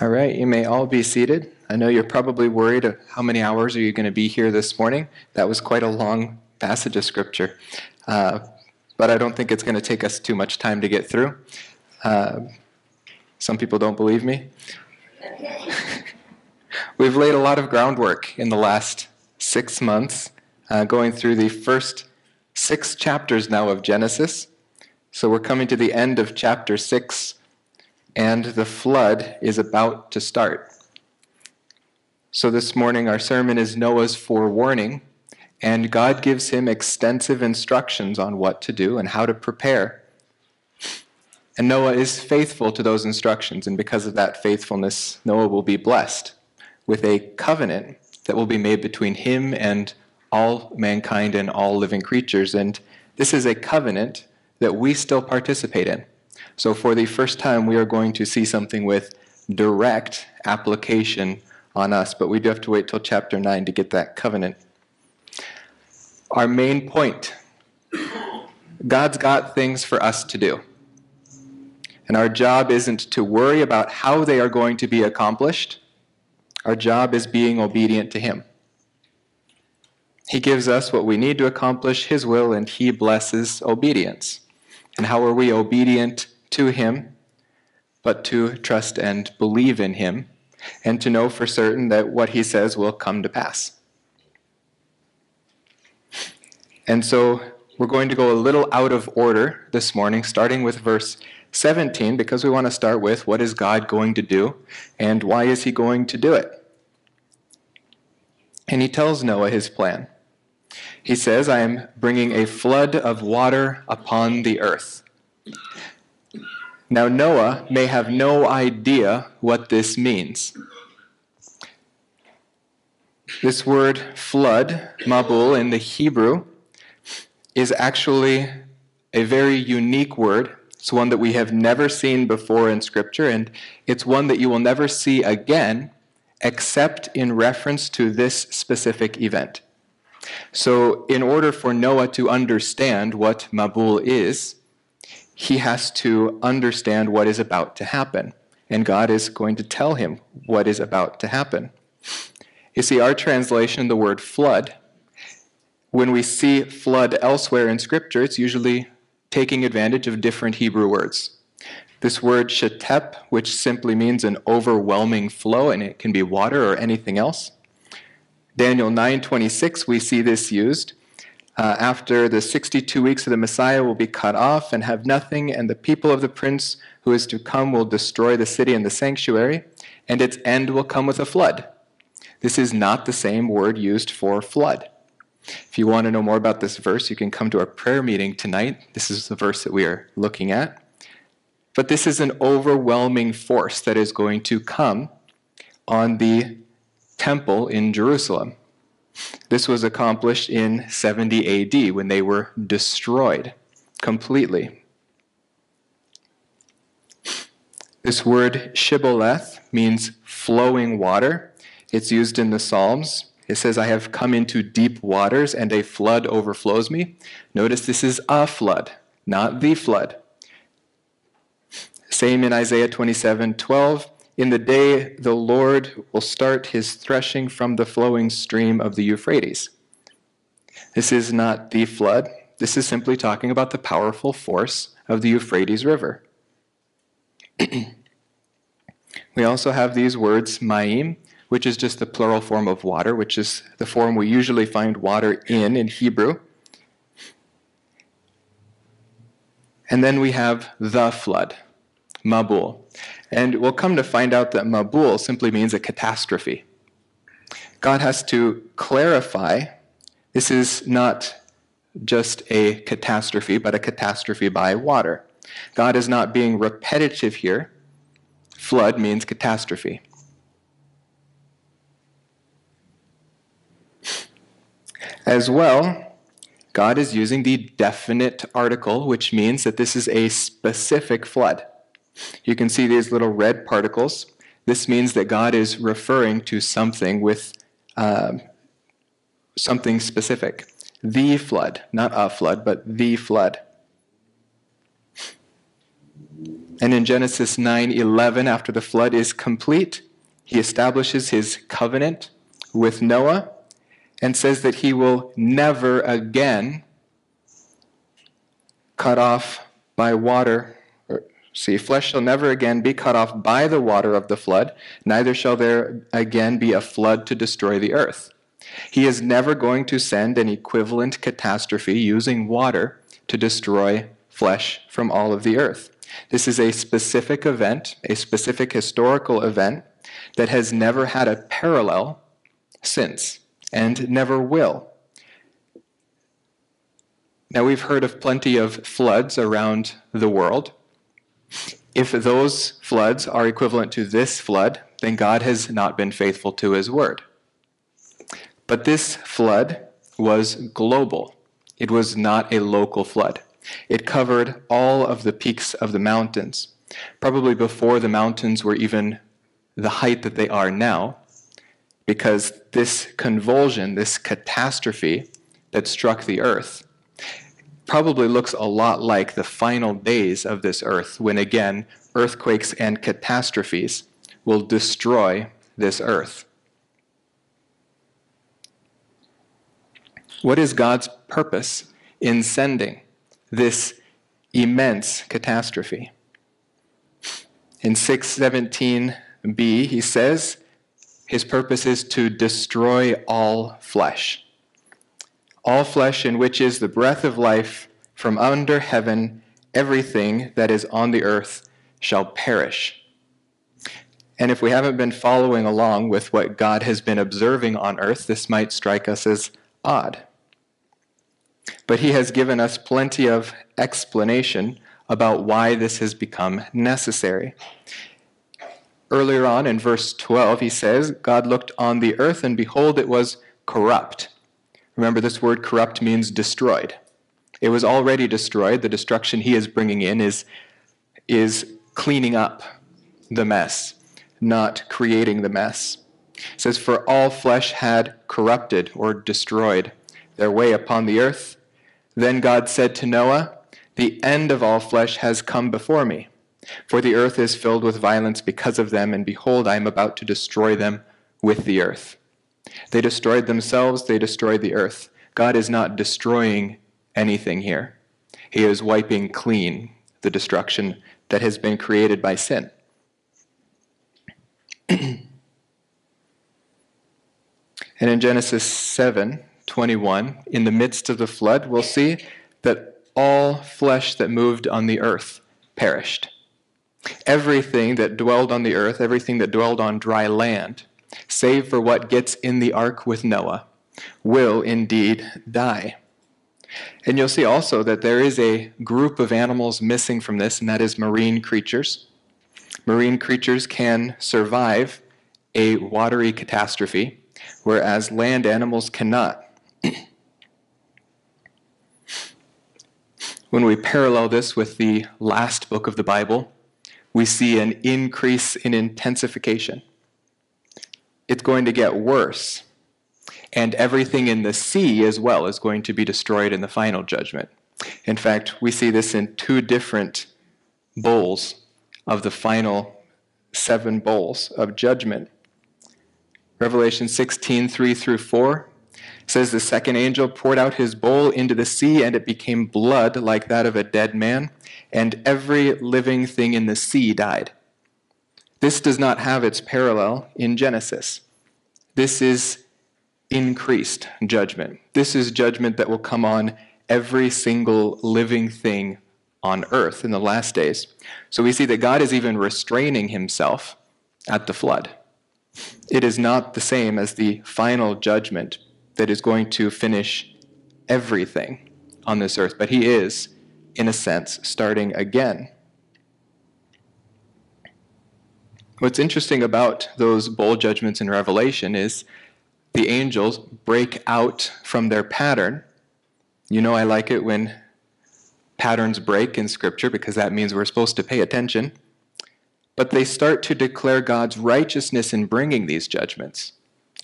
All right, you may all be seated. I know you're probably worried of how many hours are you going to be here this morning. That was quite a long passage of scripture, uh, but I don't think it's going to take us too much time to get through. Uh, some people don't believe me. We've laid a lot of groundwork in the last six months, uh, going through the first six chapters now of Genesis. So we're coming to the end of chapter six and the flood is about to start. So this morning, our sermon is Noah's forewarning, and God gives him extensive instructions on what to do and how to prepare. And Noah is faithful to those instructions, and because of that faithfulness, Noah will be blessed with a covenant that will be made between him and all mankind and all living creatures. And this is a covenant that we still participate in. So, for the first time, we are going to see something with direct application on us, but we do have to wait till chapter 9 to get that covenant. Our main point God's got things for us to do. And our job isn't to worry about how they are going to be accomplished. Our job is being obedient to Him. He gives us what we need to accomplish His will, and He blesses obedience. And how are we obedient to Him, but to trust and believe in Him, and to know for certain that what He says will come to pass. And so we're going to go a little out of order this morning, starting with verse 17, because we want to start with what is God going to do and why is He going to do it? And He tells Noah his plan. He says, I am bringing a flood of water upon the earth. Now, Noah may have no idea what this means. This word flood, mabul, in the Hebrew, is actually a very unique word. It's one that we have never seen before in Scripture, and it's one that you will never see again except in reference to this specific event. So, in order for Noah to understand what Mabul is, he has to understand what is about to happen. And God is going to tell him what is about to happen. You see, our translation, the word flood, when we see flood elsewhere in Scripture, it's usually taking advantage of different Hebrew words. This word shetep, which simply means an overwhelming flow, and it can be water or anything else. Daniel 9:26, we see this used uh, after the 62 weeks of the Messiah will be cut off and have nothing, and the people of the prince who is to come will destroy the city and the sanctuary, and its end will come with a flood. This is not the same word used for flood. If you want to know more about this verse, you can come to our prayer meeting tonight. This is the verse that we are looking at. But this is an overwhelming force that is going to come on the temple in Jerusalem. This was accomplished in 70 AD when they were destroyed completely. This word shibboleth means flowing water. It's used in the Psalms. It says, I have come into deep waters and a flood overflows me. Notice this is a flood, not the flood. Same in Isaiah 27 12. In the day the Lord will start his threshing from the flowing stream of the Euphrates. This is not the flood. This is simply talking about the powerful force of the Euphrates River. we also have these words, ma'im, which is just the plural form of water, which is the form we usually find water in in Hebrew. And then we have the flood, Mabul. And we'll come to find out that Mabul simply means a catastrophe. God has to clarify this is not just a catastrophe, but a catastrophe by water. God is not being repetitive here. Flood means catastrophe. As well, God is using the definite article, which means that this is a specific flood. You can see these little red particles. This means that God is referring to something with uh, something specific. The flood, not a flood, but the flood. And in Genesis 9:11 after the flood is complete, he establishes his covenant with Noah and says that he will never again cut off by water. See, flesh shall never again be cut off by the water of the flood, neither shall there again be a flood to destroy the earth. He is never going to send an equivalent catastrophe using water to destroy flesh from all of the earth. This is a specific event, a specific historical event that has never had a parallel since and never will. Now, we've heard of plenty of floods around the world. If those floods are equivalent to this flood, then God has not been faithful to his word. But this flood was global, it was not a local flood. It covered all of the peaks of the mountains, probably before the mountains were even the height that they are now, because this convulsion, this catastrophe that struck the earth, probably looks a lot like the final days of this earth, when again, earthquakes and catastrophes will destroy this earth. What is God's purpose in sending this immense catastrophe? In 617b, he says, his purpose is to destroy all flesh. All flesh in which is the breath of life from under heaven, everything that is on the earth shall perish. And if we haven't been following along with what God has been observing on earth, this might strike us as odd. But he has given us plenty of explanation about why this has become necessary. Earlier on in verse 12, he says, God looked on the earth, and behold, it was corrupt. Remember, this word corrupt means destroyed. It was already destroyed. The destruction he is bringing in is, is cleaning up the mess, not creating the mess. It says, For all flesh had corrupted or destroyed their way upon the earth. Then God said to Noah, The end of all flesh has come before me for the earth is filled with violence because of them, and behold, I am about to destroy them with the earth. They destroyed themselves, they destroyed the earth. God is not destroying anything here. He is wiping clean the destruction that has been created by sin. and in Genesis 7 21, in the midst of the flood, we'll see that all flesh that moved on the earth perished. Everything that dwelled on the earth, everything that dwelled on dry land, save for what gets in the ark with Noah, will indeed die. And you'll see also that there is a group of animals missing from this, and that is marine creatures. Marine creatures can survive a watery catastrophe, whereas land animals cannot. when we parallel this with the last book of the Bible, we see an increase in intensification. It's going to get worse. And everything in the sea as well is going to be destroyed in the final judgment. In fact, we see this in two different bowls of the final seven bowls of judgment. Revelation 16, 3 through 4 says the second angel poured out his bowl into the sea, and it became blood like that of a dead man, and every living thing in the sea died. This does not have its parallel in Genesis. This is increased judgment. This is judgment that will come on every single living thing on earth in the last days. So we see that God is even restraining himself at the flood. It is not the same as the final judgment that is going to finish everything on this earth, but he is, in a sense, starting again. What's interesting about those bowl judgments in Revelation is the angels break out from their pattern. You know, I like it when patterns break in Scripture because that means we're supposed to pay attention. But they start to declare God's righteousness in bringing these judgments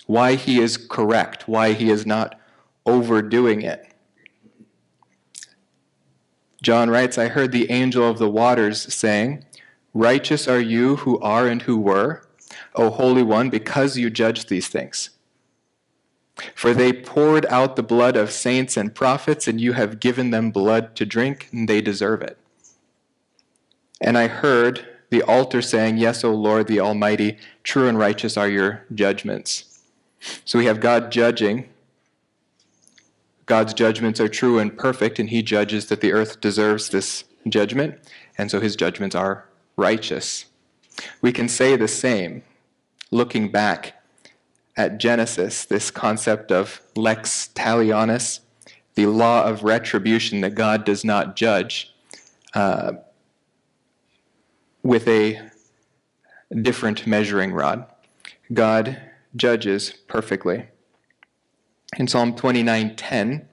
why he is correct, why he is not overdoing it. John writes, I heard the angel of the waters saying, Righteous are you who are and who were, O Holy One, because you judge these things. For they poured out the blood of saints and prophets, and you have given them blood to drink, and they deserve it. And I heard the altar saying, Yes, O Lord, the Almighty, true and righteous are your judgments. So we have God judging. God's judgments are true and perfect, and he judges that the earth deserves this judgment, and so his judgments are righteous. We can say the same looking back at Genesis, this concept of lex talionis, the law of retribution that God does not judge uh, with a different measuring rod. God judges perfectly. In Psalm 29:10,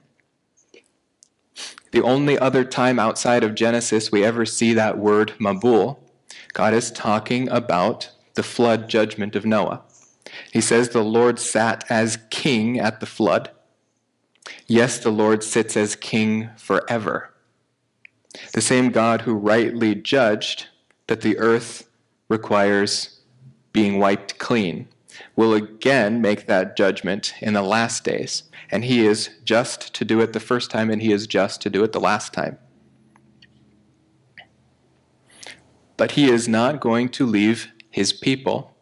the only other time outside of Genesis we ever see that word mabul, God is talking about the flood judgment of Noah. He says the Lord sat as king at the flood. Yes, the Lord sits as king forever. The same God who rightly judged that the earth requires being wiped clean will again make that judgment in the last days. And he is just to do it the first time, and he is just to do it the last time. But he is not going to leave his people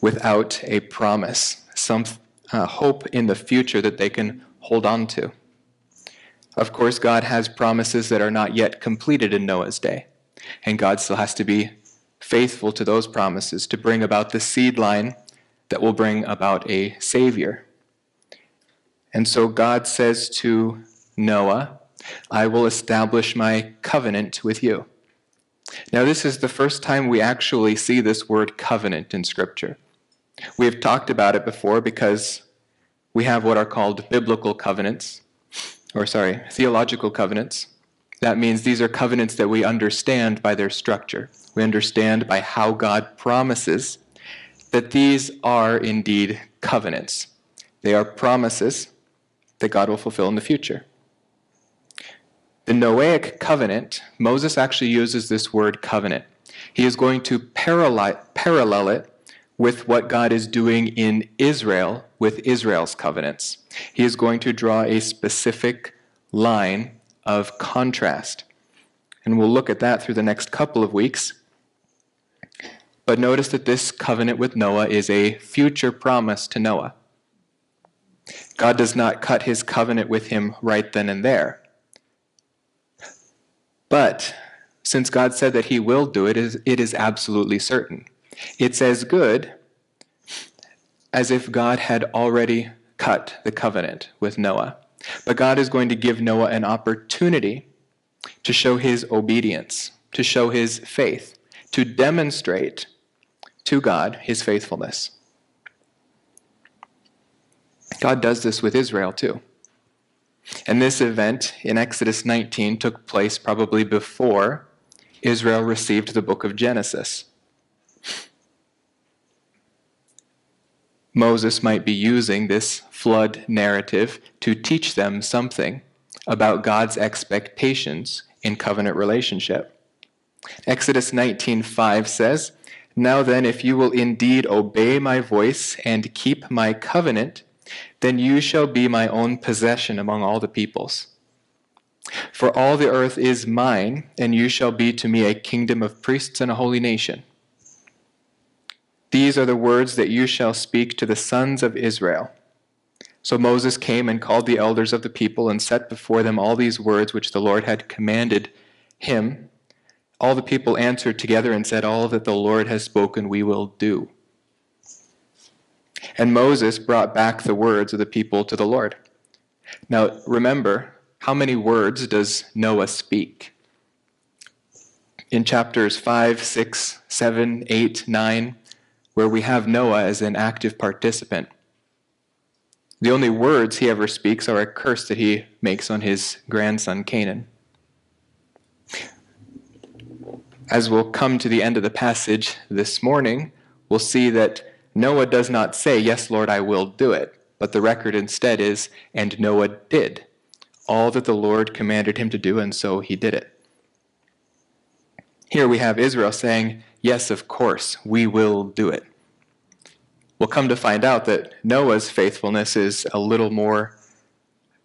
without a promise, some uh, hope in the future that they can hold on to. Of course, God has promises that are not yet completed in Noah's day, and God still has to be faithful to those promises to bring about the seed line that will bring about a Savior. And so God says to Noah, I will establish my covenant with you. Now, this is the first time we actually see this word covenant in Scripture. We have talked about it before because we have what are called biblical covenants, or sorry, theological covenants. That means these are covenants that we understand by their structure. We understand by how God promises that these are indeed covenants. They are promises that God will fulfill in the future. The Noahic covenant, Moses actually uses this word covenant. He is going to parallel it with what God is doing in Israel with Israel's covenants. He is going to draw a specific line of contrast. And we'll look at that through the next couple of weeks. But notice that this covenant with Noah is a future promise to Noah. God does not cut his covenant with him right then and there. But since God said that he will do it, it is absolutely certain. It's as good as if God had already cut the covenant with Noah. But God is going to give Noah an opportunity to show his obedience, to show his faith, to demonstrate to God his faithfulness. God does this with Israel too. And this event in Exodus 19 took place probably before Israel received the book of Genesis. Moses might be using this flood narrative to teach them something about God's expectations in covenant relationship. Exodus 19:5 says, "Now then if you will indeed obey my voice and keep my covenant, then you shall be my own possession among all the peoples. For all the earth is mine, and you shall be to me a kingdom of priests and a holy nation. These are the words that you shall speak to the sons of Israel. So Moses came and called the elders of the people and set before them all these words which the Lord had commanded him. All the people answered together and said, All that the Lord has spoken we will do. And Moses brought back the words of the people to the Lord. Now, remember, how many words does Noah speak? In chapters 5, 6, 7, 8, 9, where we have Noah as an active participant. The only words he ever speaks are a curse that he makes on his grandson Canaan. As we'll come to the end of the passage this morning, we'll see that Noah does not say, Yes, Lord, I will do it. But the record instead is, And Noah did all that the Lord commanded him to do, and so he did it. Here we have Israel saying, Yes, of course, we will do it. We'll come to find out that Noah's faithfulness is a little more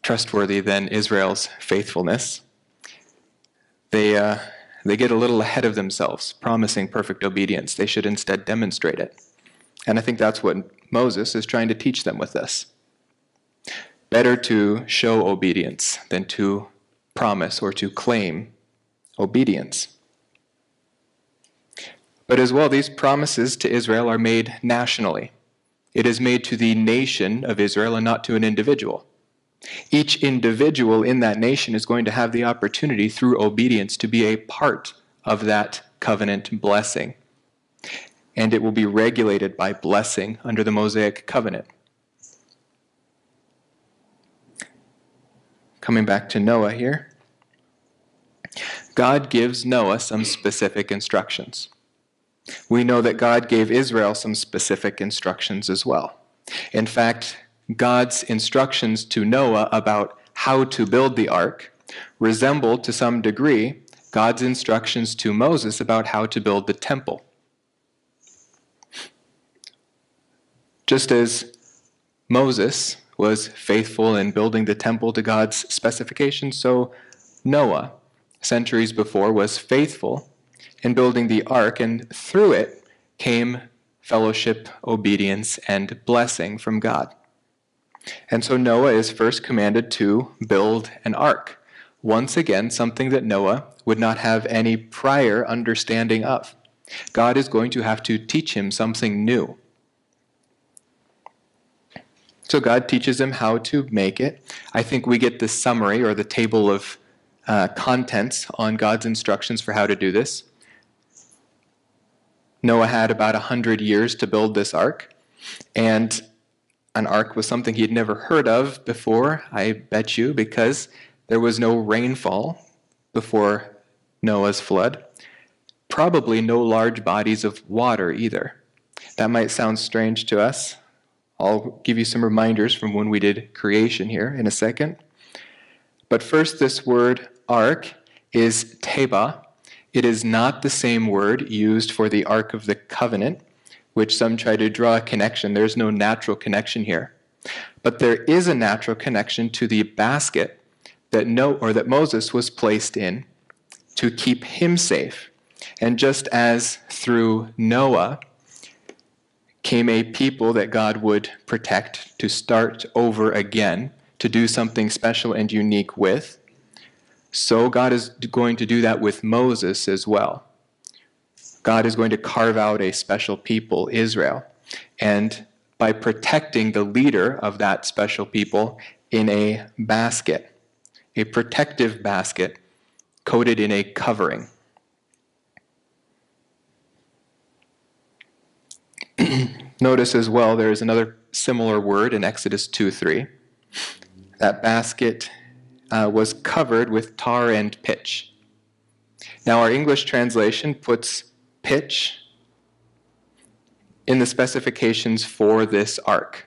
trustworthy than Israel's faithfulness. They, uh, they get a little ahead of themselves, promising perfect obedience. They should instead demonstrate it. And I think that's what Moses is trying to teach them with this. Better to show obedience than to promise or to claim obedience. But as well, these promises to Israel are made nationally. It is made to the nation of Israel and not to an individual. Each individual in that nation is going to have the opportunity through obedience to be a part of that covenant blessing. And it will be regulated by blessing under the Mosaic covenant. Coming back to Noah here, God gives Noah some specific instructions. We know that God gave Israel some specific instructions as well. In fact, God's instructions to Noah about how to build the ark resembled to some degree God's instructions to Moses about how to build the temple. Just as Moses was faithful in building the temple to God's specifications, so Noah, centuries before, was faithful in building the ark, and through it came fellowship, obedience, and blessing from God. And so Noah is first commanded to build an ark. Once again, something that Noah would not have any prior understanding of. God is going to have to teach him something new. So God teaches him how to make it. I think we get the summary or the table of uh, contents on God's instructions for how to do this. Noah had about a hundred years to build this ark, and an ark was something he'd never heard of before, I bet you, because there was no rainfall before Noah's flood. Probably no large bodies of water either. That might sound strange to us. I'll give you some reminders from when we did creation here in a second. But first, this word ark is teba. It is not the same word used for the Ark of the Covenant which some try to draw a connection. There's no natural connection here. But there is a natural connection to the basket that no or that Moses was placed in to keep him safe. And just as through Noah came a people that God would protect to start over again, to do something special and unique with, so God is going to do that with Moses as well. God is going to carve out a special people, Israel. And by protecting the leader of that special people in a basket, a protective basket coated in a covering. Notice as well there is another similar word in Exodus 2 3. That basket uh, was covered with tar and pitch. Now, our English translation puts pitch in the specifications for this ark.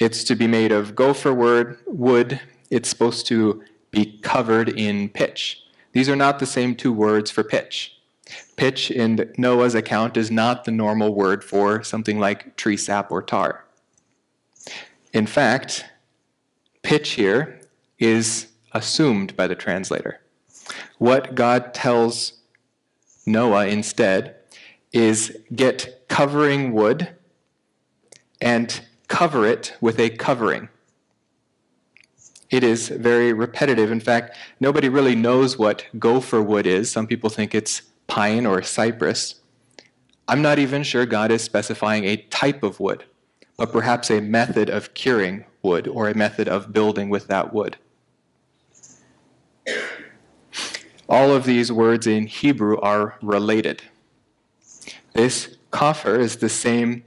It's to be made of gopher wood. It's supposed to be covered in pitch. These are not the same two words for pitch. Pitch in Noah's account is not the normal word for something like tree sap or tar. In fact, pitch here is assumed by the translator. What God tells Noah instead is get covering wood and cover it with a covering. It is very repetitive. In fact, nobody really knows what gopher wood is. Some people think it's pine or cypress. I'm not even sure God is specifying a type of wood, but perhaps a method of curing wood or a method of building with that wood. All of these words in Hebrew are related. This kafir is the same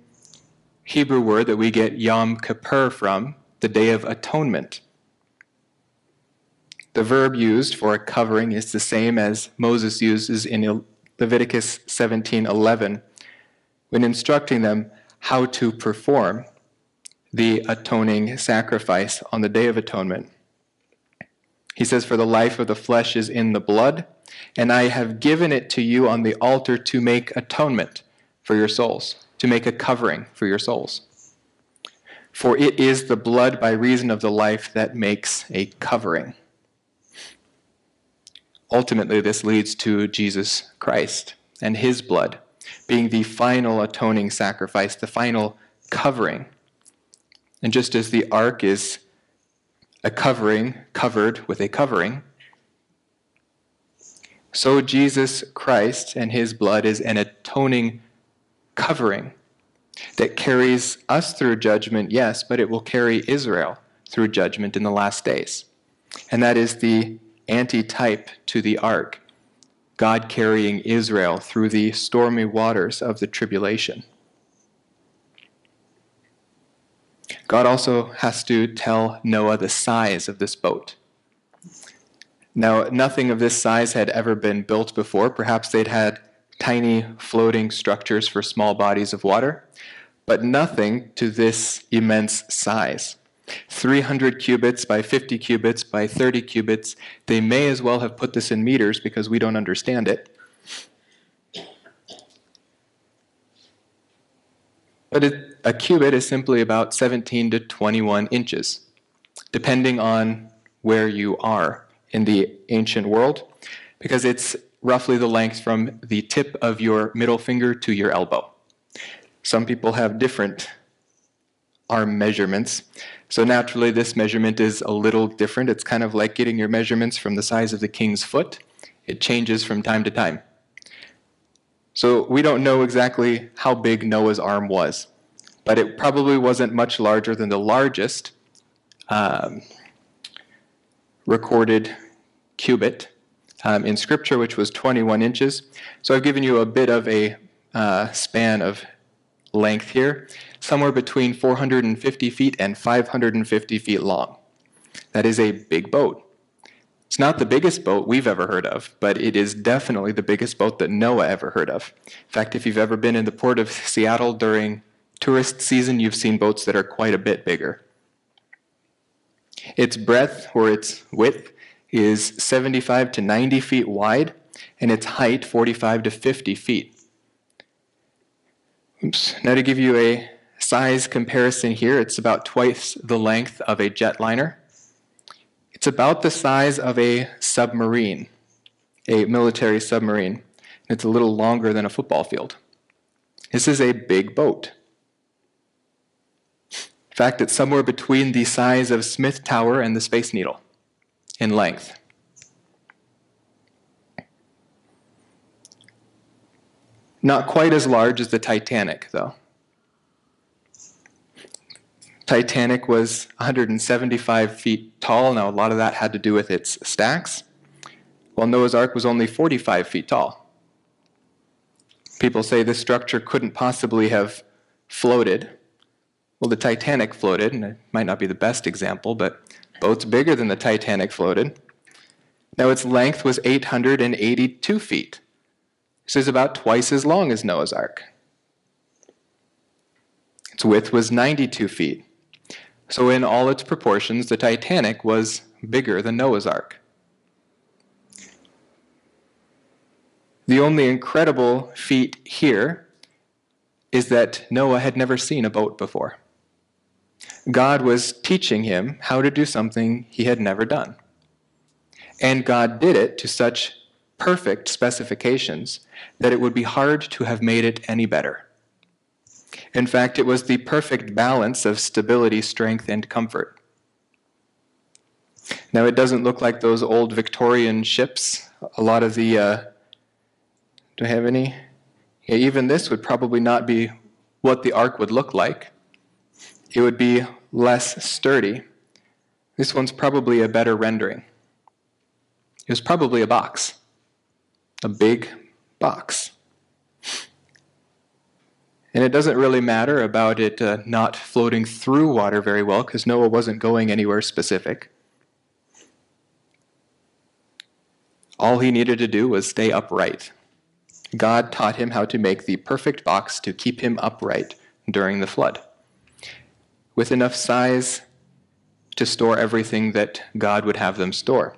Hebrew word that we get Yom Kippur from, the Day of Atonement. The verb used for a covering is the same as Moses uses in Leviticus 17:11 when instructing them how to perform the atoning sacrifice on the Day of Atonement. He says, For the life of the flesh is in the blood, and I have given it to you on the altar to make atonement for your souls, to make a covering for your souls. For it is the blood by reason of the life that makes a covering. Ultimately, this leads to Jesus Christ and his blood being the final atoning sacrifice, the final covering. And just as the ark is a covering covered with a covering, so Jesus Christ and his blood is an atoning covering that carries us through judgment, yes, but it will carry Israel through judgment in the last days. And that is the antitype to the ark God carrying Israel through the stormy waters of the tribulation. God also has to tell Noah the size of this boat. Now, nothing of this size had ever been built before. Perhaps they'd had tiny floating structures for small bodies of water, but nothing to this immense size. 300 cubits by 50 cubits by 30 cubits. They may as well have put this in meters because we don't understand it. But it, a cubit is simply about 17 to 21 inches, depending on where you are in the ancient world, because it's roughly the length from the tip of your middle finger to your elbow. Some people have different arm measurements. So naturally, this measurement is a little different. It's kind of like getting your measurements from the size of the king's foot. It changes from time to time. So we don't know exactly how big Noah's arm was, but it probably wasn't much larger than the largest um, recorded cubit um, in Scripture, which was 21 inches. So I've given you a bit of a uh, span of length here, somewhere between 450 feet and 550 feet long. That is a big boat. It's not the biggest boat we've ever heard of, but it is definitely the biggest boat that Noah ever heard of. In fact, if you've ever been in the port of Seattle during tourist season, you've seen boats that are quite a bit bigger. Its breadth or its width is 75 to 90 feet wide, and its height 45 to 50 feet. Oops. Now to give you a size comparison here, it's about twice the length of a jetliner. It's about the size of a submarine, a military submarine. It's a little longer than a football field. This is a big boat. In fact, it's somewhere between the size of Smith Tower and the Space Needle in length. Not quite as large as the Titanic, though. Titanic was 175 feet tall. Now, a lot of that had to do with its stacks, while Noah's Ark was only 45 feet tall. People say this structure couldn't possibly have floated. Well, the Titanic floated, and it might not be the best example, but boats bigger than the Titanic floated. Now, its length was 882 feet. This is about twice as long as Noah's Ark. Its width was 92 feet. So, in all its proportions, the Titanic was bigger than Noah's Ark. The only incredible feat here is that Noah had never seen a boat before. God was teaching him how to do something he had never done. And God did it to such perfect specifications that it would be hard to have made it any better. In fact, it was the perfect balance of stability, strength, and comfort. Now, it doesn't look like those old Victorian ships. A lot of the. Uh, do I have any? Yeah, even this would probably not be what the ark would look like. It would be less sturdy. This one's probably a better rendering. It was probably a box a big box. And it doesn't really matter about it uh, not floating through water very well because Noah wasn't going anywhere specific. All he needed to do was stay upright. God taught him how to make the perfect box to keep him upright during the flood, with enough size to store everything that God would have them store.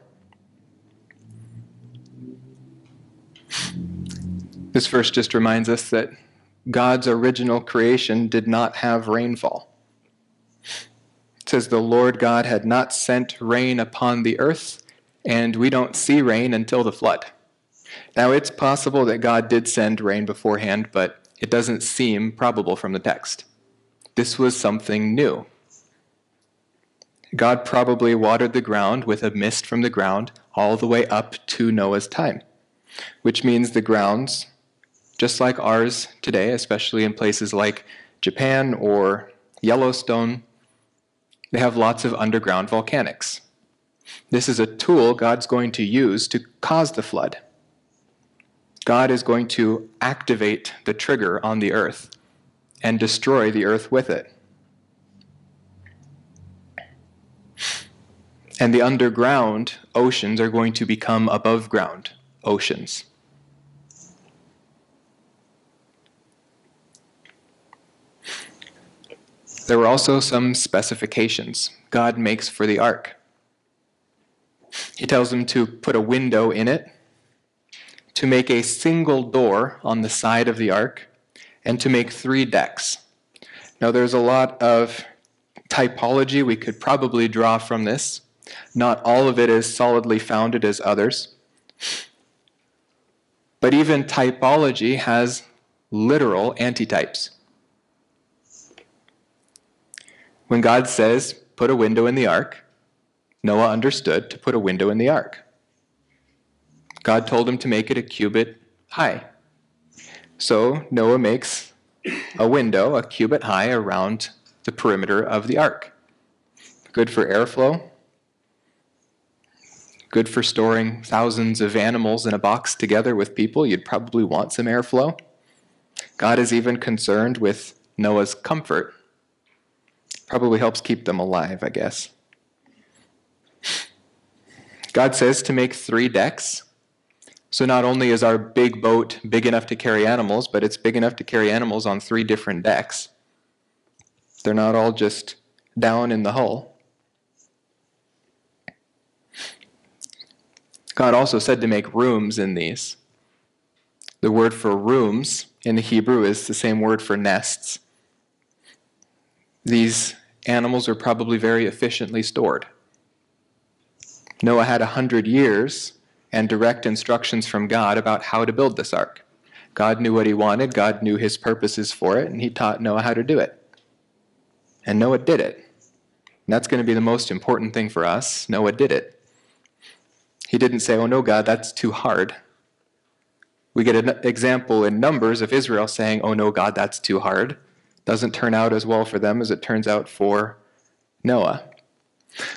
This verse just reminds us that God's original creation did not have rainfall. It says, The Lord God had not sent rain upon the earth, and we don't see rain until the flood. Now, it's possible that God did send rain beforehand, but it doesn't seem probable from the text. This was something new. God probably watered the ground with a mist from the ground all the way up to Noah's time, which means the grounds, just like ours today, especially in places like Japan or Yellowstone, they have lots of underground volcanics. This is a tool God's going to use to cause the flood. God is going to activate the trigger on the earth and destroy the earth with it. And the underground oceans are going to become above ground oceans. There were also some specifications God makes for the ark. He tells them to put a window in it, to make a single door on the side of the ark, and to make three decks. Now, there's a lot of typology we could probably draw from this. Not all of it is solidly founded as others. But even typology has literal antitypes. When God says, put a window in the ark, Noah understood to put a window in the ark. God told him to make it a cubit high. So Noah makes a window a cubit high around the perimeter of the ark. Good for airflow, good for storing thousands of animals in a box together with people. You'd probably want some airflow. God is even concerned with Noah's comfort. Probably helps keep them alive, I guess. God says to make three decks so not only is our big boat big enough to carry animals, but it's big enough to carry animals on three different decks. They're not all just down in the hull. God also said to make rooms in these. The word for rooms in the Hebrew is the same word for nests. These animals are probably very efficiently stored. Noah had a hundred years and direct instructions from God about how to build this ark. God knew what he wanted, God knew his purposes for it, and he taught Noah how to do it. And Noah did it. And that's going to be the most important thing for us. Noah did it. He didn't say, Oh no, God, that's too hard. We get an example in Numbers of Israel saying, Oh no, God, that's too hard. Doesn't turn out as well for them as it turns out for Noah.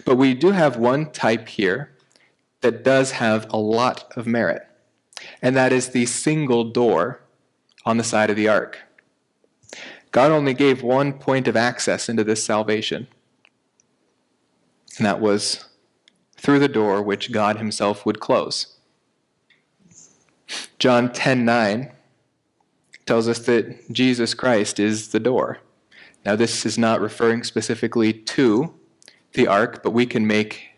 But we do have one type here that does have a lot of merit, and that is the single door on the side of the ark. God only gave one point of access into this salvation, and that was through the door which God himself would close. John 10:9 tells us that Jesus Christ is the door. Now this is not referring specifically to the ark, but we can make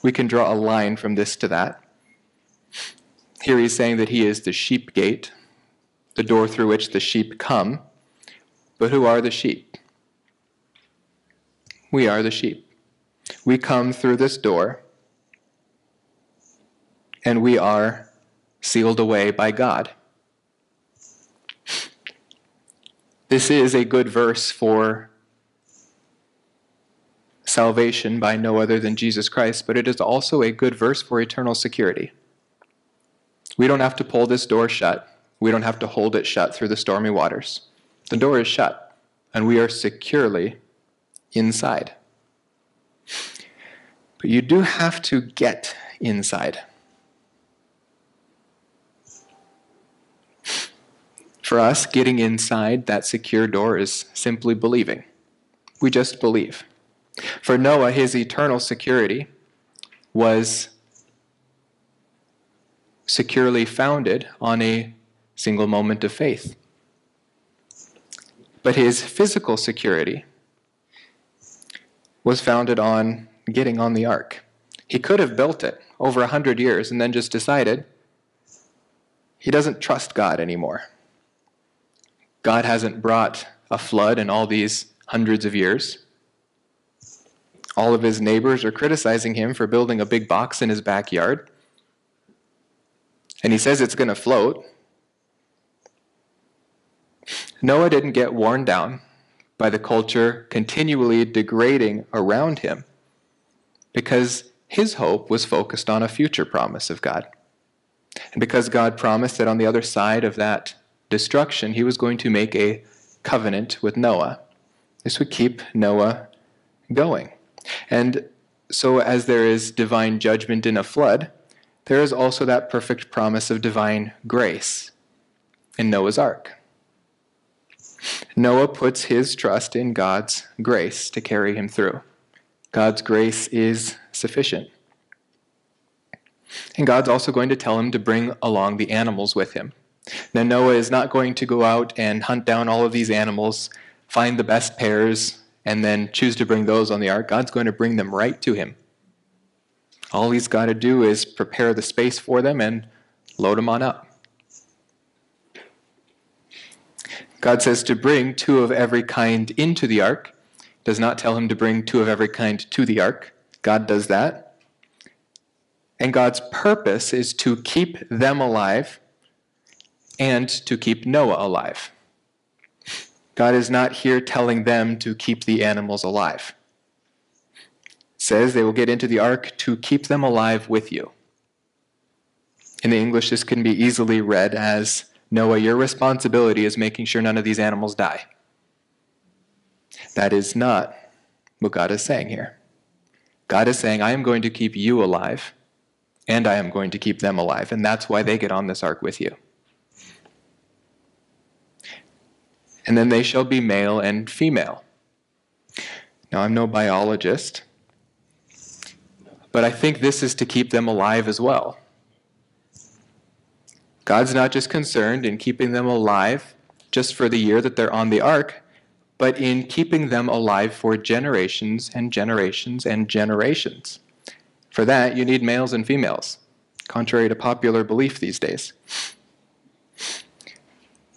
we can draw a line from this to that. Here he's saying that he is the sheep gate, the door through which the sheep come. But who are the sheep? We are the sheep. We come through this door, and we are sealed away by God. This is a good verse for salvation by no other than Jesus Christ, but it is also a good verse for eternal security. We don't have to pull this door shut. We don't have to hold it shut through the stormy waters. The door is shut, and we are securely inside. But you do have to get inside. For us, getting inside that secure door is simply believing. We just believe. For Noah, his eternal security was securely founded on a single moment of faith. But his physical security was founded on getting on the ark. He could have built it over a hundred years and then just decided he doesn't trust God anymore. God hasn't brought a flood in all these hundreds of years. All of his neighbors are criticizing him for building a big box in his backyard. And he says it's going to float. Noah didn't get worn down by the culture continually degrading around him because his hope was focused on a future promise of God. And because God promised that on the other side of that destruction, he was going to make a covenant with Noah. This would keep Noah going. And so, as there is divine judgment in a flood, there is also that perfect promise of divine grace in Noah's ark. Noah puts his trust in God's grace to carry him through. God's grace is sufficient. And God's also going to tell him to bring along the animals with him. Now, Noah is not going to go out and hunt down all of these animals, find the best pairs, and then choose to bring those on the ark. God's going to bring them right to him. All he's got to do is prepare the space for them and load them on up. God says to bring two of every kind into the ark. Does not tell him to bring two of every kind to the ark. God does that. And God's purpose is to keep them alive and to keep Noah alive. God is not here telling them to keep the animals alive. It says they will get into the ark to keep them alive with you. In the English, this can be easily read as Noah, your responsibility is making sure none of these animals die. That is not what God is saying here. God is saying, I am going to keep you alive, and I am going to keep them alive. And that's why they get on this ark with you. And then they shall be male and female. Now, I'm no biologist, but I think this is to keep them alive as well. God's not just concerned in keeping them alive just for the year that they're on the ark, but in keeping them alive for generations and generations and generations. For that, you need males and females, contrary to popular belief these days.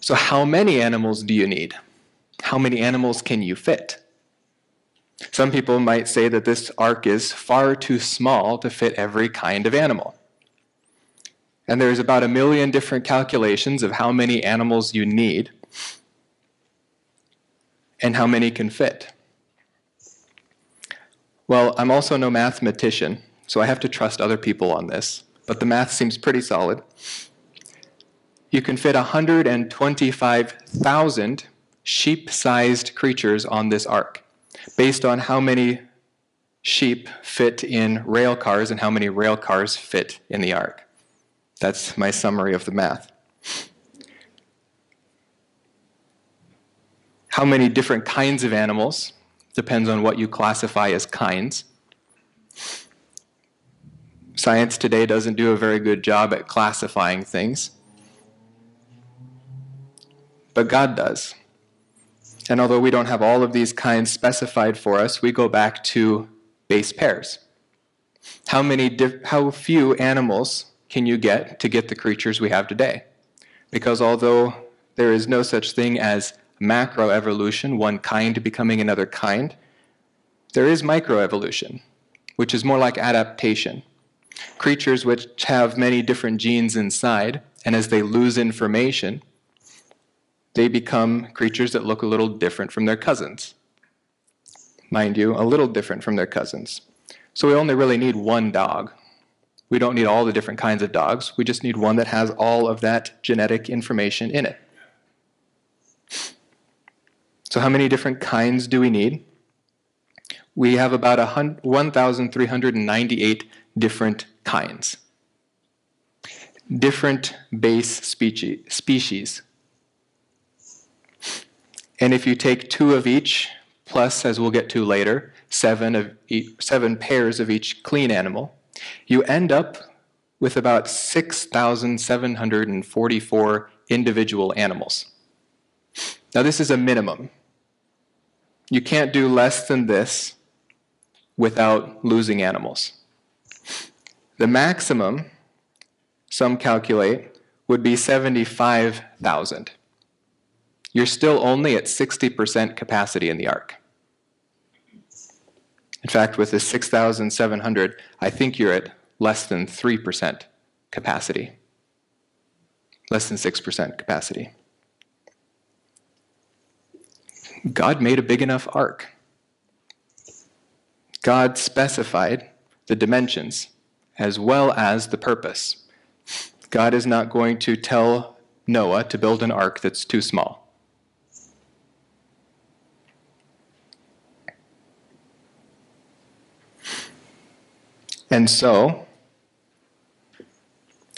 So, how many animals do you need? How many animals can you fit? Some people might say that this ark is far too small to fit every kind of animal. And there's about a million different calculations of how many animals you need and how many can fit. Well, I'm also no mathematician, so I have to trust other people on this, but the math seems pretty solid. You can fit 125,000 sheep sized creatures on this ark, based on how many sheep fit in rail cars and how many rail cars fit in the ark. That's my summary of the math. How many different kinds of animals depends on what you classify as kinds. Science today doesn't do a very good job at classifying things, but God does. And although we don't have all of these kinds specified for us, we go back to base pairs. How many how few animals can you get to get the creatures we have today? Because although there is no such thing as macroevolution, one kind becoming another kind, there is microevolution, which is more like adaptation. Creatures which have many different genes inside, and as they lose information, they become creatures that look a little different from their cousins. Mind you, a little different from their cousins. So we only really need one dog we don't need all the different kinds of dogs. We just need one that has all of that genetic information in it. So, how many different kinds do we need? We have about 1,398 different kinds, different base species. And if you take two of each, plus, as we'll get to later, seven, of each, seven pairs of each clean animal, you end up with about 6,744 individual animals. Now, this is a minimum. You can't do less than this without losing animals. The maximum, some calculate, would be 75,000. You're still only at 60% capacity in the ark. In fact, with the 6,700, I think you're at less than 3% capacity, less than 6% capacity. God made a big enough ark. God specified the dimensions as well as the purpose. God is not going to tell Noah to build an ark that's too small. And so,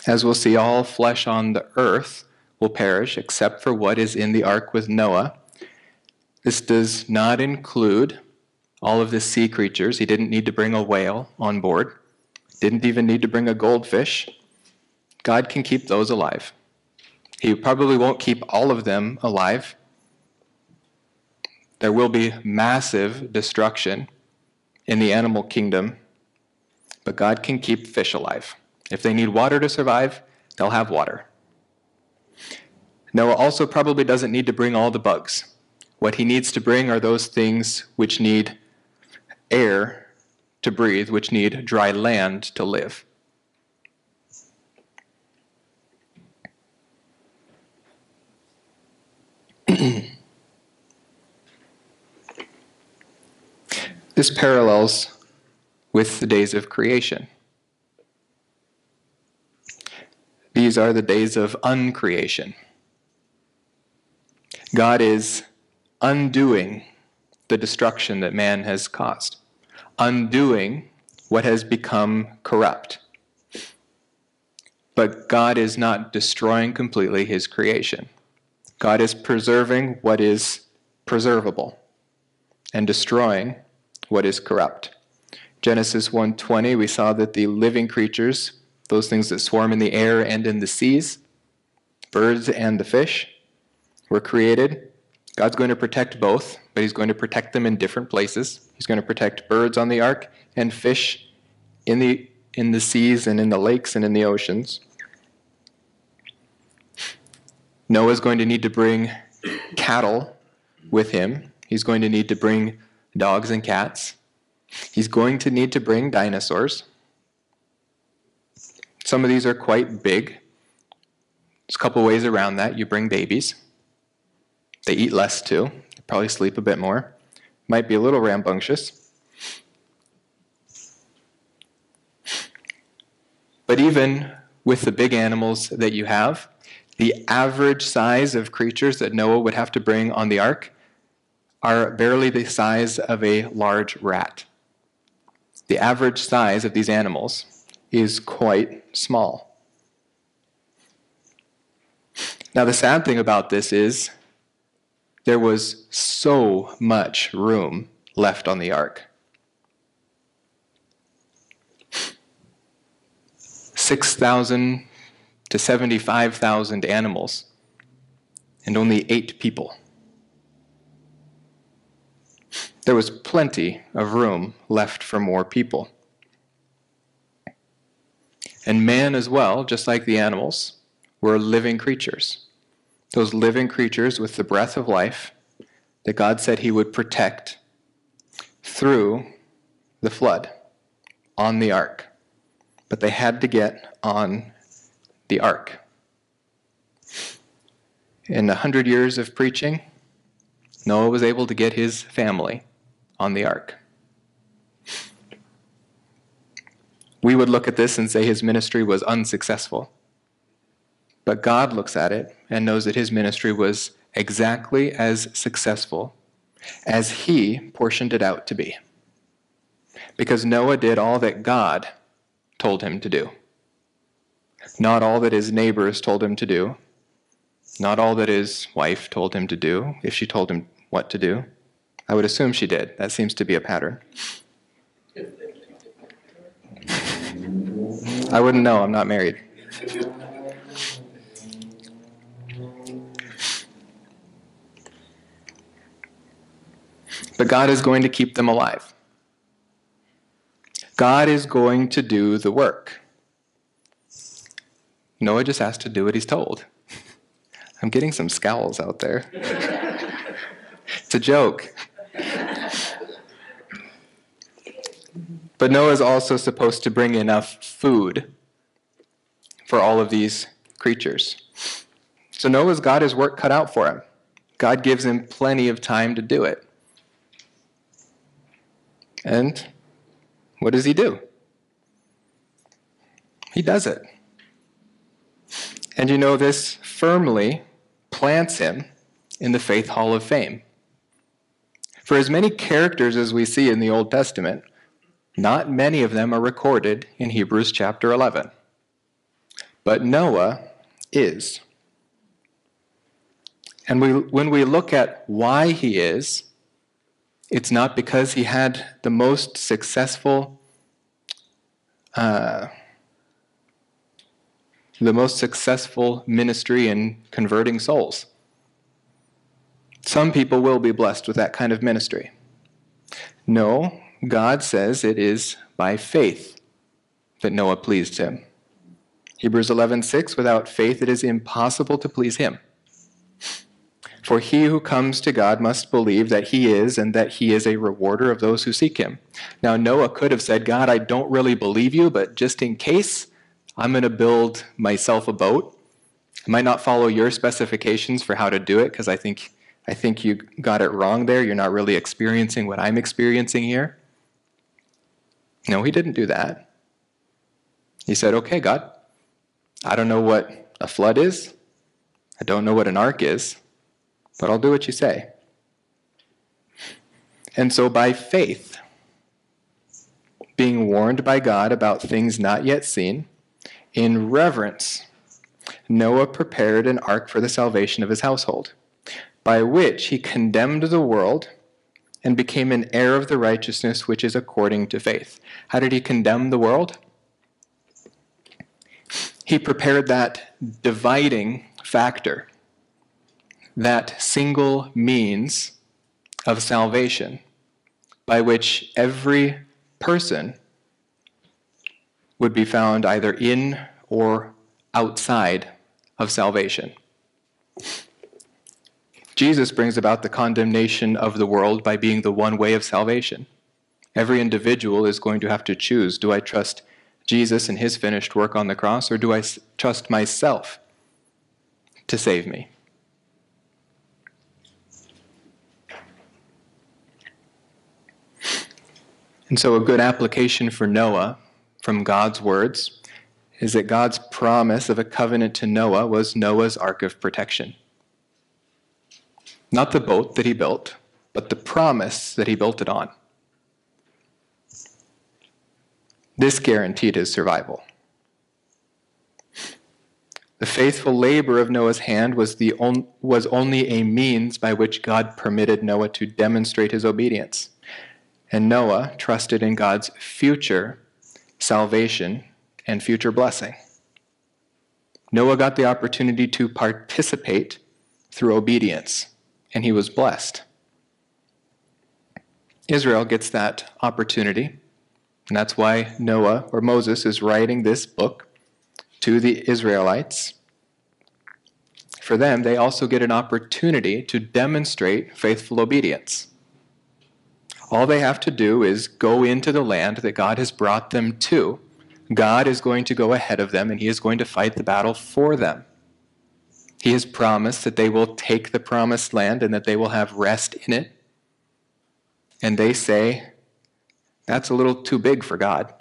as we'll see, all flesh on the earth will perish except for what is in the ark with Noah. This does not include all of the sea creatures. He didn't need to bring a whale on board, didn't even need to bring a goldfish. God can keep those alive. He probably won't keep all of them alive. There will be massive destruction in the animal kingdom, but God can keep fish alive. If they need water to survive, they'll have water. Noah also probably doesn't need to bring all the bugs. What he needs to bring are those things which need air to breathe, which need dry land to live. this parallels with the days of creation. These are the days of uncreation. God is undoing the destruction that man has caused, undoing what has become corrupt. But God is not destroying completely his creation. God is preserving what is preservable and destroying what is corrupt. Genesis 1:20 we saw that the living creatures, those things that swarm in the air and in the seas, birds and the fish, were created. God's going to protect both, but he's going to protect them in different places. He's going to protect birds on the ark and fish in the in the seas and in the lakes and in the oceans. Noah's going to need to bring cattle with him. He's going to need to bring dogs and cats. He's going to need to bring dinosaurs. Some of these are quite big. There's a couple ways around that. You bring babies. They eat less too. They probably sleep a bit more. Might be a little rambunctious. But even with the big animals that you have, the average size of creatures that Noah would have to bring on the ark are barely the size of a large rat. The average size of these animals is quite small. Now, the sad thing about this is there was so much room left on the ark. 6,000 to 75,000 animals and only eight people. There was plenty of room left for more people. And man, as well, just like the animals, were living creatures. Those living creatures with the breath of life that God said He would protect through the flood on the ark. But they had to get on the ark. In a hundred years of preaching, Noah was able to get his family on the ark. We would look at this and say his ministry was unsuccessful. But God looks at it and knows that his ministry was exactly as successful as he portioned it out to be. Because Noah did all that God told him to do not all that his neighbors told him to do, not all that his wife told him to do, if she told him what to do. I would assume she did. That seems to be a pattern. I wouldn't know. I'm not married. But God is going to keep them alive. God is going to do the work. Noah just has to do what he's told. I'm getting some scowls out there. it's a joke. But Noah is also supposed to bring enough food for all of these creatures. So Noah's got his work cut out for him. God gives him plenty of time to do it. And what does he do? He does it. And you know, this firmly plants him in the Faith Hall of Fame. For as many characters as we see in the Old Testament, not many of them are recorded in Hebrews chapter 11. But Noah is. And we, when we look at why he is, it's not because he had the most successful, uh, the most successful ministry in converting souls. Some people will be blessed with that kind of ministry. No, God says it is by faith that Noah pleased him. Hebrews 11:6 Without faith it is impossible to please him. For he who comes to God must believe that he is and that he is a rewarder of those who seek him. Now Noah could have said, "God, I don't really believe you, but just in case, I'm going to build myself a boat. I might not follow your specifications for how to do it because I think I think you got it wrong there. You're not really experiencing what I'm experiencing here." No, he didn't do that. He said, Okay, God, I don't know what a flood is. I don't know what an ark is, but I'll do what you say. And so, by faith, being warned by God about things not yet seen, in reverence, Noah prepared an ark for the salvation of his household, by which he condemned the world and became an heir of the righteousness which is according to faith. How did he condemn the world? He prepared that dividing factor, that single means of salvation by which every person would be found either in or outside of salvation. Jesus brings about the condemnation of the world by being the one way of salvation. Every individual is going to have to choose do I trust Jesus and his finished work on the cross, or do I trust myself to save me? And so, a good application for Noah from God's words is that God's promise of a covenant to Noah was Noah's ark of protection. Not the boat that he built, but the promise that he built it on. This guaranteed his survival. The faithful labor of Noah's hand was, the on, was only a means by which God permitted Noah to demonstrate his obedience. And Noah trusted in God's future salvation and future blessing. Noah got the opportunity to participate through obedience and he was blessed. Israel gets that opportunity, and that's why Noah or Moses is writing this book to the Israelites. For them, they also get an opportunity to demonstrate faithful obedience. All they have to do is go into the land that God has brought them to. God is going to go ahead of them and he is going to fight the battle for them. He has promised that they will take the promised land and that they will have rest in it. And they say, that's a little too big for God.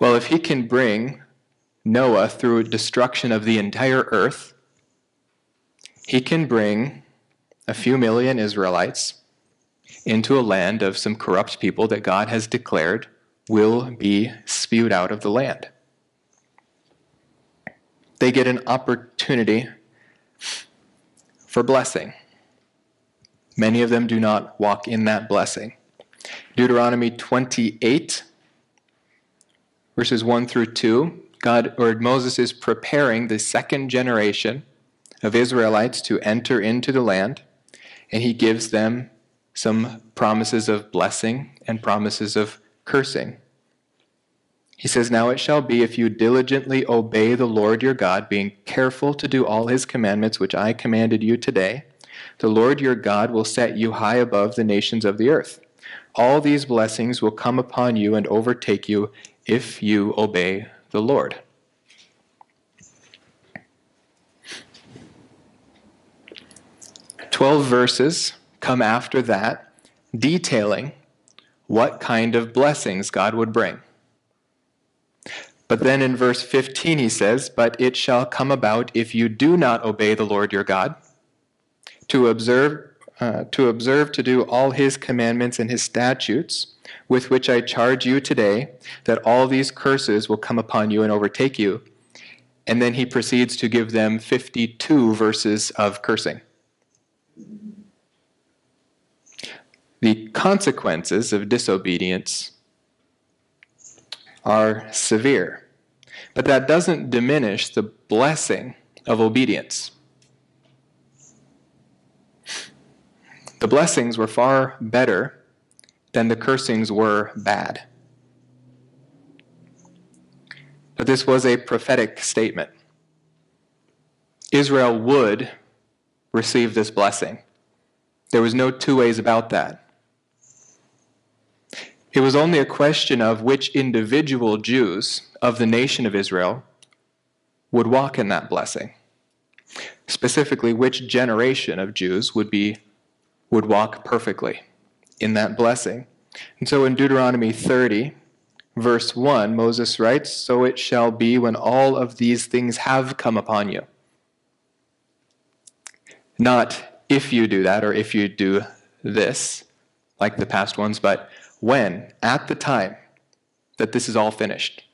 Well, if he can bring Noah through a destruction of the entire earth, he can bring a few million Israelites into a land of some corrupt people that God has declared will be spewed out of the land they get an opportunity for blessing. Many of them do not walk in that blessing. Deuteronomy 28, verses 1 through 2, God or Moses is preparing the second generation of Israelites to enter into the land, and he gives them some promises of blessing and promises of cursing. He says, Now it shall be if you diligently obey the Lord your God, being careful to do all his commandments which I commanded you today, the Lord your God will set you high above the nations of the earth. All these blessings will come upon you and overtake you if you obey the Lord. Twelve verses come after that, detailing what kind of blessings God would bring. But then in verse 15 he says, But it shall come about if you do not obey the Lord your God, to observe, uh, to observe to do all his commandments and his statutes, with which I charge you today, that all these curses will come upon you and overtake you. And then he proceeds to give them 52 verses of cursing. The consequences of disobedience are severe, but that doesn't diminish the blessing of obedience. The blessings were far better than the cursings were bad. But this was a prophetic statement. Israel would receive this blessing. There was no two ways about that. It was only a question of which individual Jews of the nation of Israel would walk in that blessing. Specifically, which generation of Jews would be would walk perfectly in that blessing. And so in Deuteronomy 30, verse 1, Moses writes, So it shall be when all of these things have come upon you. Not if you do that or if you do this, like the past ones, but when, at the time that this is all finished,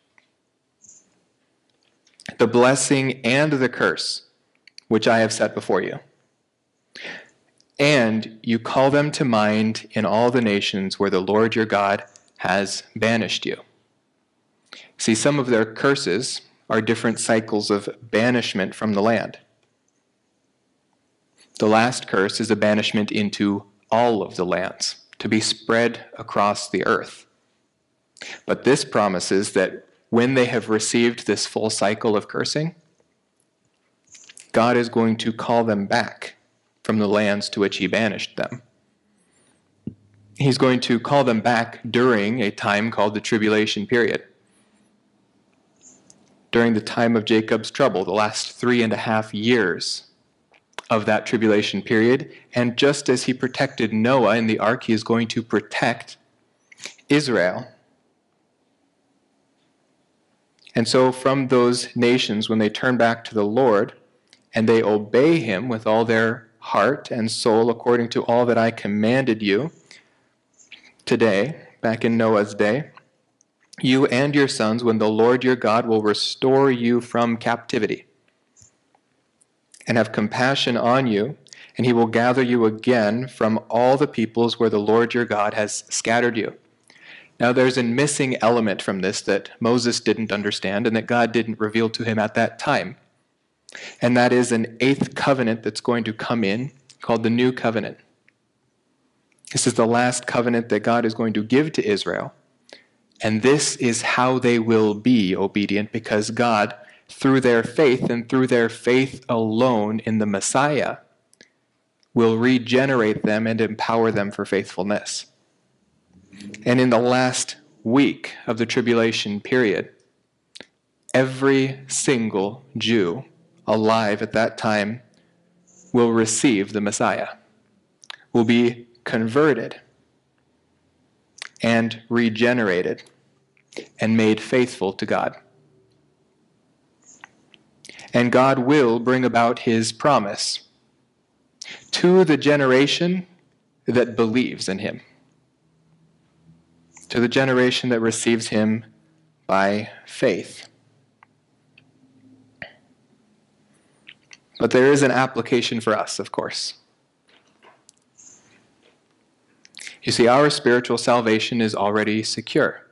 the blessing and the curse which I have set before you. And you call them to mind in all the nations where the Lord your God has banished you. See, some of their curses are different cycles of banishment from the land. The last curse is a banishment into all of the lands to be spread across the earth. But this promises that when they have received this full cycle of cursing, God is going to call them back from the lands to which He banished them. He's going to call them back during a time called the tribulation period. During the time of Jacob's trouble, the last three and a half years of that tribulation period. And just as he protected Noah in the ark, he is going to protect Israel. And so, from those nations, when they turn back to the Lord and they obey him with all their heart and soul according to all that I commanded you today, back in Noah's day, you and your sons, when the Lord your God will restore you from captivity and have compassion on you, and he will gather you again from all the peoples where the Lord your God has scattered you. Now, there's a missing element from this that Moses didn't understand and that God didn't reveal to him at that time. And that is an eighth covenant that's going to come in called the New Covenant. This is the last covenant that God is going to give to Israel. And this is how they will be obedient because God through their faith and through their faith alone in the Messiah, will regenerate them and empower them for faithfulness. And in the last week of the tribulation period, every single Jew alive at that time will receive the Messiah, will be converted and regenerated and made faithful to God and God will bring about his promise to the generation that believes in him, to the generation that receives him by faith. But there is an application for us, of course. You see, our spiritual salvation is already secure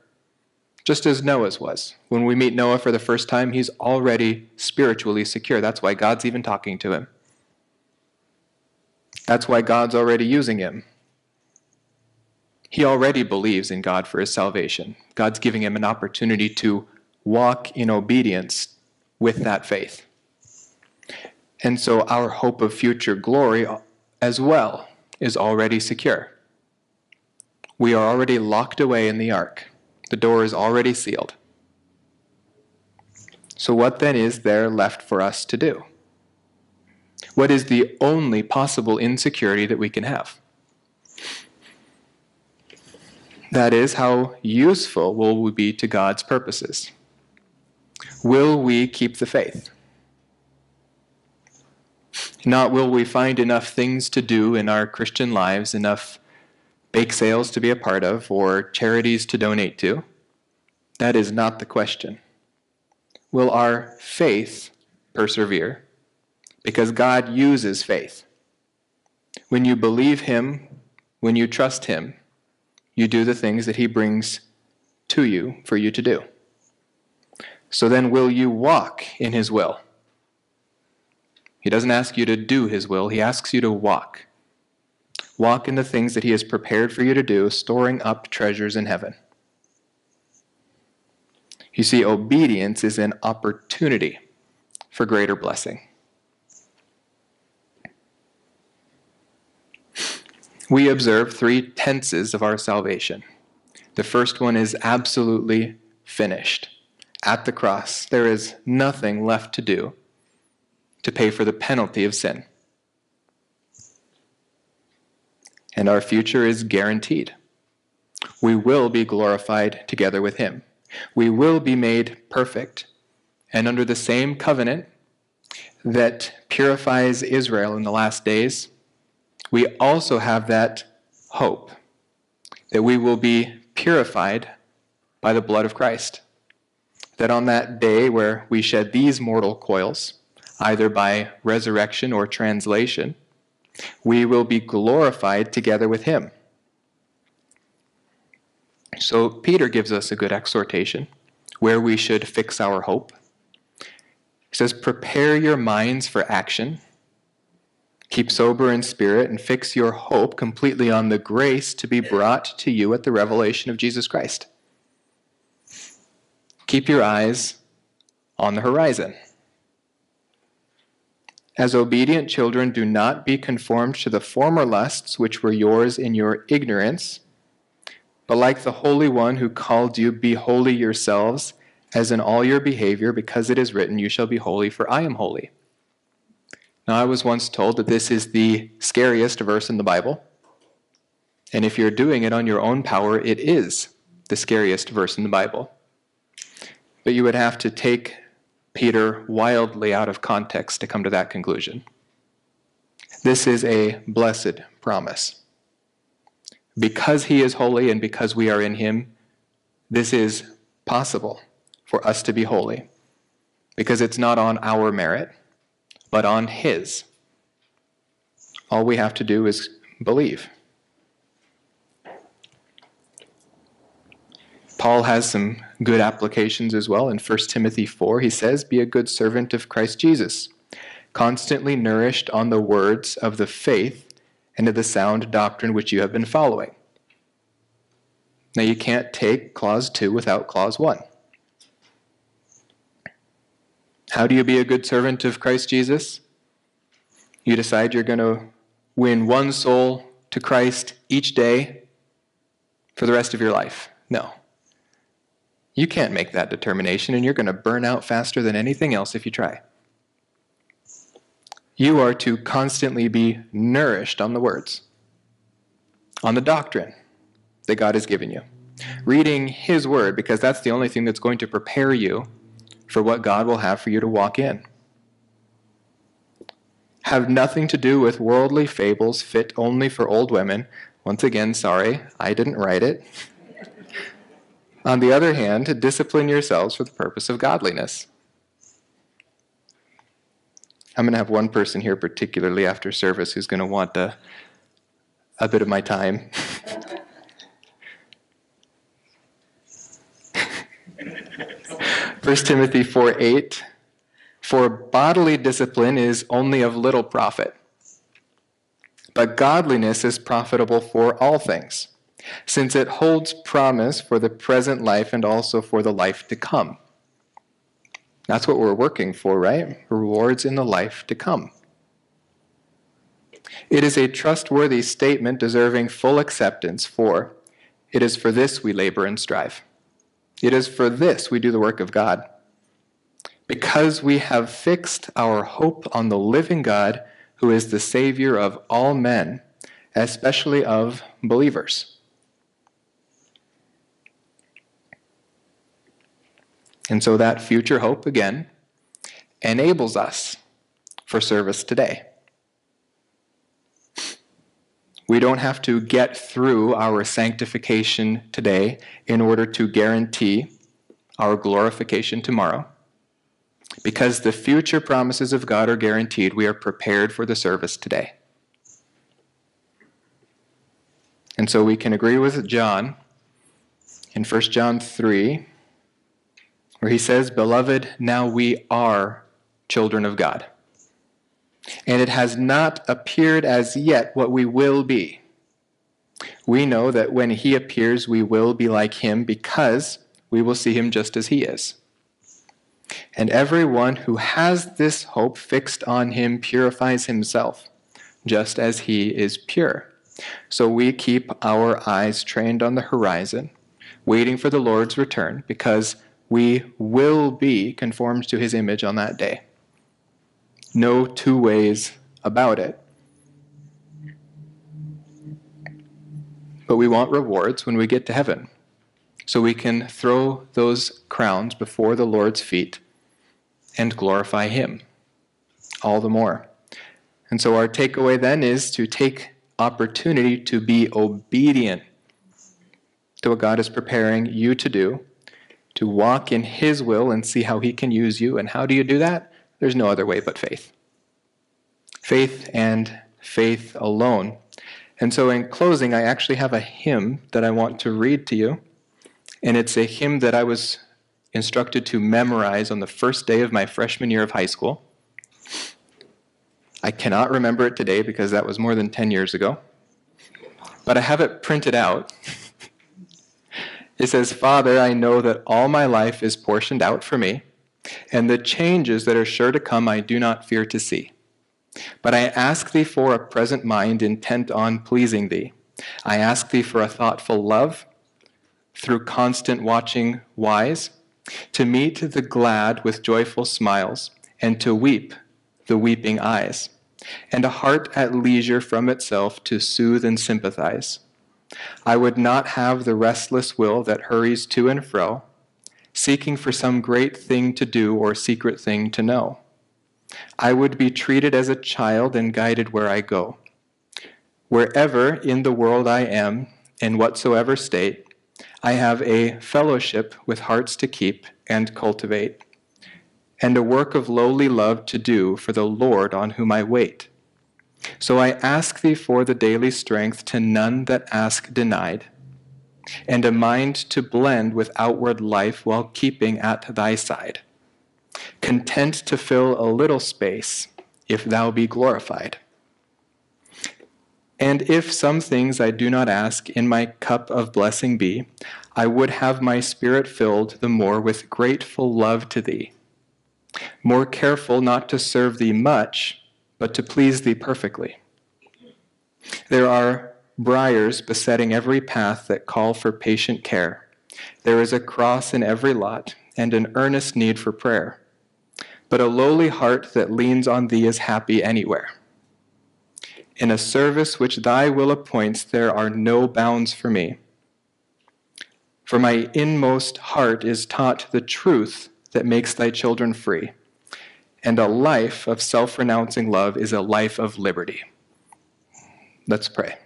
just as Noah's was. When we meet Noah for the first time, he's already spiritually secure. That's why God's even talking to him. That's why God's already using him. he already believes in God for his salvation. God's giving him an opportunity to walk in obedience with that faith. And so our hope of future glory as well is already secure. We are already locked away in the ark, the door is already sealed. So, what then is there left for us to do? What is the only possible insecurity that we can have? That is, how useful will we be to God's purposes? Will we keep the faith? Not will we find enough things to do in our Christian lives, enough bake sales to be a part of, or charities to donate to. That is not the question. Will our faith persevere? Because God uses faith. When you believe Him, when you trust Him, you do the things that He brings to you for you to do. So then, will you walk in His will? He doesn't ask you to do His will, He asks you to walk. Walk in the things that He has prepared for you to do, storing up treasures in heaven. You see, obedience is an opportunity for greater blessing. We observe three tenses of our salvation. The first one is absolutely finished. At the cross, there is nothing left to do to pay for the penalty of sin. And our future is guaranteed. We will be glorified together with Him. We will be made perfect. And under the same covenant that purifies Israel in the last days, we also have that hope that we will be purified by the blood of Christ. That on that day where we shed these mortal coils, either by resurrection or translation, we will be glorified together with him. So, Peter gives us a good exhortation where we should fix our hope. He says, Prepare your minds for action. Keep sober in spirit and fix your hope completely on the grace to be brought to you at the revelation of Jesus Christ. Keep your eyes on the horizon. As obedient children, do not be conformed to the former lusts which were yours in your ignorance, but like the Holy One who called you, be holy yourselves, as in all your behavior, because it is written, You shall be holy, for I am holy. Now, I was once told that this is the scariest verse in the Bible. And if you're doing it on your own power, it is the scariest verse in the Bible. But you would have to take Peter wildly out of context to come to that conclusion. This is a blessed promise. Because he is holy and because we are in him, this is possible for us to be holy. Because it's not on our merit, but on his. All we have to do is believe. Paul has some good applications as well. In 1 Timothy 4, he says, Be a good servant of Christ Jesus, constantly nourished on the words of the faith and of the sound doctrine which you have been following. Now, you can't take clause 2 without clause 1. How do you be a good servant of Christ Jesus? You decide you're going to win one soul to Christ each day for the rest of your life. No. You can't make that determination, and you're going to burn out faster than anything else if you try. You are to constantly be nourished on the words, on the doctrine that God has given you. Reading His Word, because that's the only thing that's going to prepare you for what God will have for you to walk in. Have nothing to do with worldly fables fit only for old women. Once again, sorry, I didn't write it. On the other hand, to discipline yourselves for the purpose of godliness. I'm going to have one person here, particularly after service, who's going to want a, a bit of my time. First Timothy 4 8. For bodily discipline is only of little profit, but godliness is profitable for all things since it holds promise for the present life and also for the life to come. That's what we're working for, right? Rewards in the life to come. It is a trustworthy statement deserving full acceptance, for it is for this we labor and strive. It is for this we do the work of God. Because we have fixed our hope on the living God, who is the Savior of all men, especially of believers. And so that future hope, again, enables us for service today. We don't have to get through our sanctification today in order to guarantee our glorification tomorrow. Because the future promises of God are guaranteed, we are prepared for the service today. And so we can agree with John in 1 John 3, where he says, Beloved, now we are children of God and it has not appeared as yet what we will be. We know that when he appears, we will be like him because we will see him just as he is. And everyone who has this hope fixed on him purifies himself, just as he is pure. So we keep our eyes trained on the horizon, waiting for the Lord's return, because we will be conformed to his image on that day no two ways about it. But we want rewards when we get to heaven. So we can throw those crowns before the Lord's feet and glorify Him all the more. And so our takeaway then is to take opportunity to be obedient to what God is preparing you to do, to walk in His will and see how He can use you. And how do you do that? There's no other way but faith. Faith and faith alone. And so, in closing, I actually have a hymn that I want to read to you. And it's a hymn that I was instructed to memorize on the first day of my freshman year of high school. I cannot remember it today because that was more than 10 years ago. But I have it printed out. it says, Father, I know that all my life is portioned out for me and the changes that are sure to come I do not fear to see. But I ask thee for a present mind intent on pleasing thee. I ask thee for a thoughtful love, through constant watching wise, to meet the glad with joyful smiles, and to weep the weeping eyes, and a heart at leisure from itself to soothe and sympathize. I would not have the restless will that hurries to and fro, seeking for some great thing to do or secret thing to know. I would be treated as a child and guided where I go. Wherever in the world I am, in whatsoever state, I have a fellowship with hearts to keep and cultivate, and a work of lowly love to do for the Lord on whom I wait. So I ask thee for the daily strength to none that ask denied and a mind to blend with outward life while keeping at thy side, content to fill a little space, if thou be glorified. And if some things I do not ask in my cup of blessing be, I would have my spirit filled the more with grateful love to thee, more careful not to serve thee much, but to please thee perfectly. There are briars besetting every path that call for patient care. There is a cross in every lot and an earnest need for prayer. But a lowly heart that leans on thee is happy anywhere. In a service which thy will appoints, there are no bounds for me. For my inmost heart is taught the truth that makes thy children free. And a life of self renouncing love is a life of liberty. Let's pray.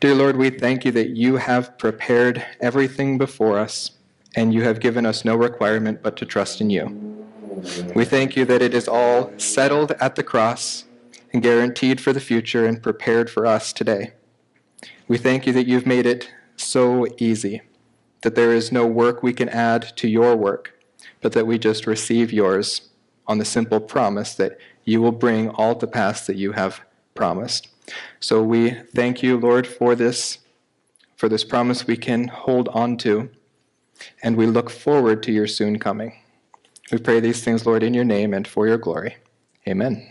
Dear Lord, we thank you that you have prepared everything before us, and you have given us no requirement but to trust in you. We thank you that it is all settled at the cross and guaranteed for the future and prepared for us today. We thank you that you've made it so easy, that there is no work we can add to your work, but that we just receive yours on the simple promise that you will bring all to pass that you have promised. So we thank you, Lord, for this for this promise we can hold on to, and we look forward to your soon coming. We pray these things, Lord, in your name and for your glory. Amen.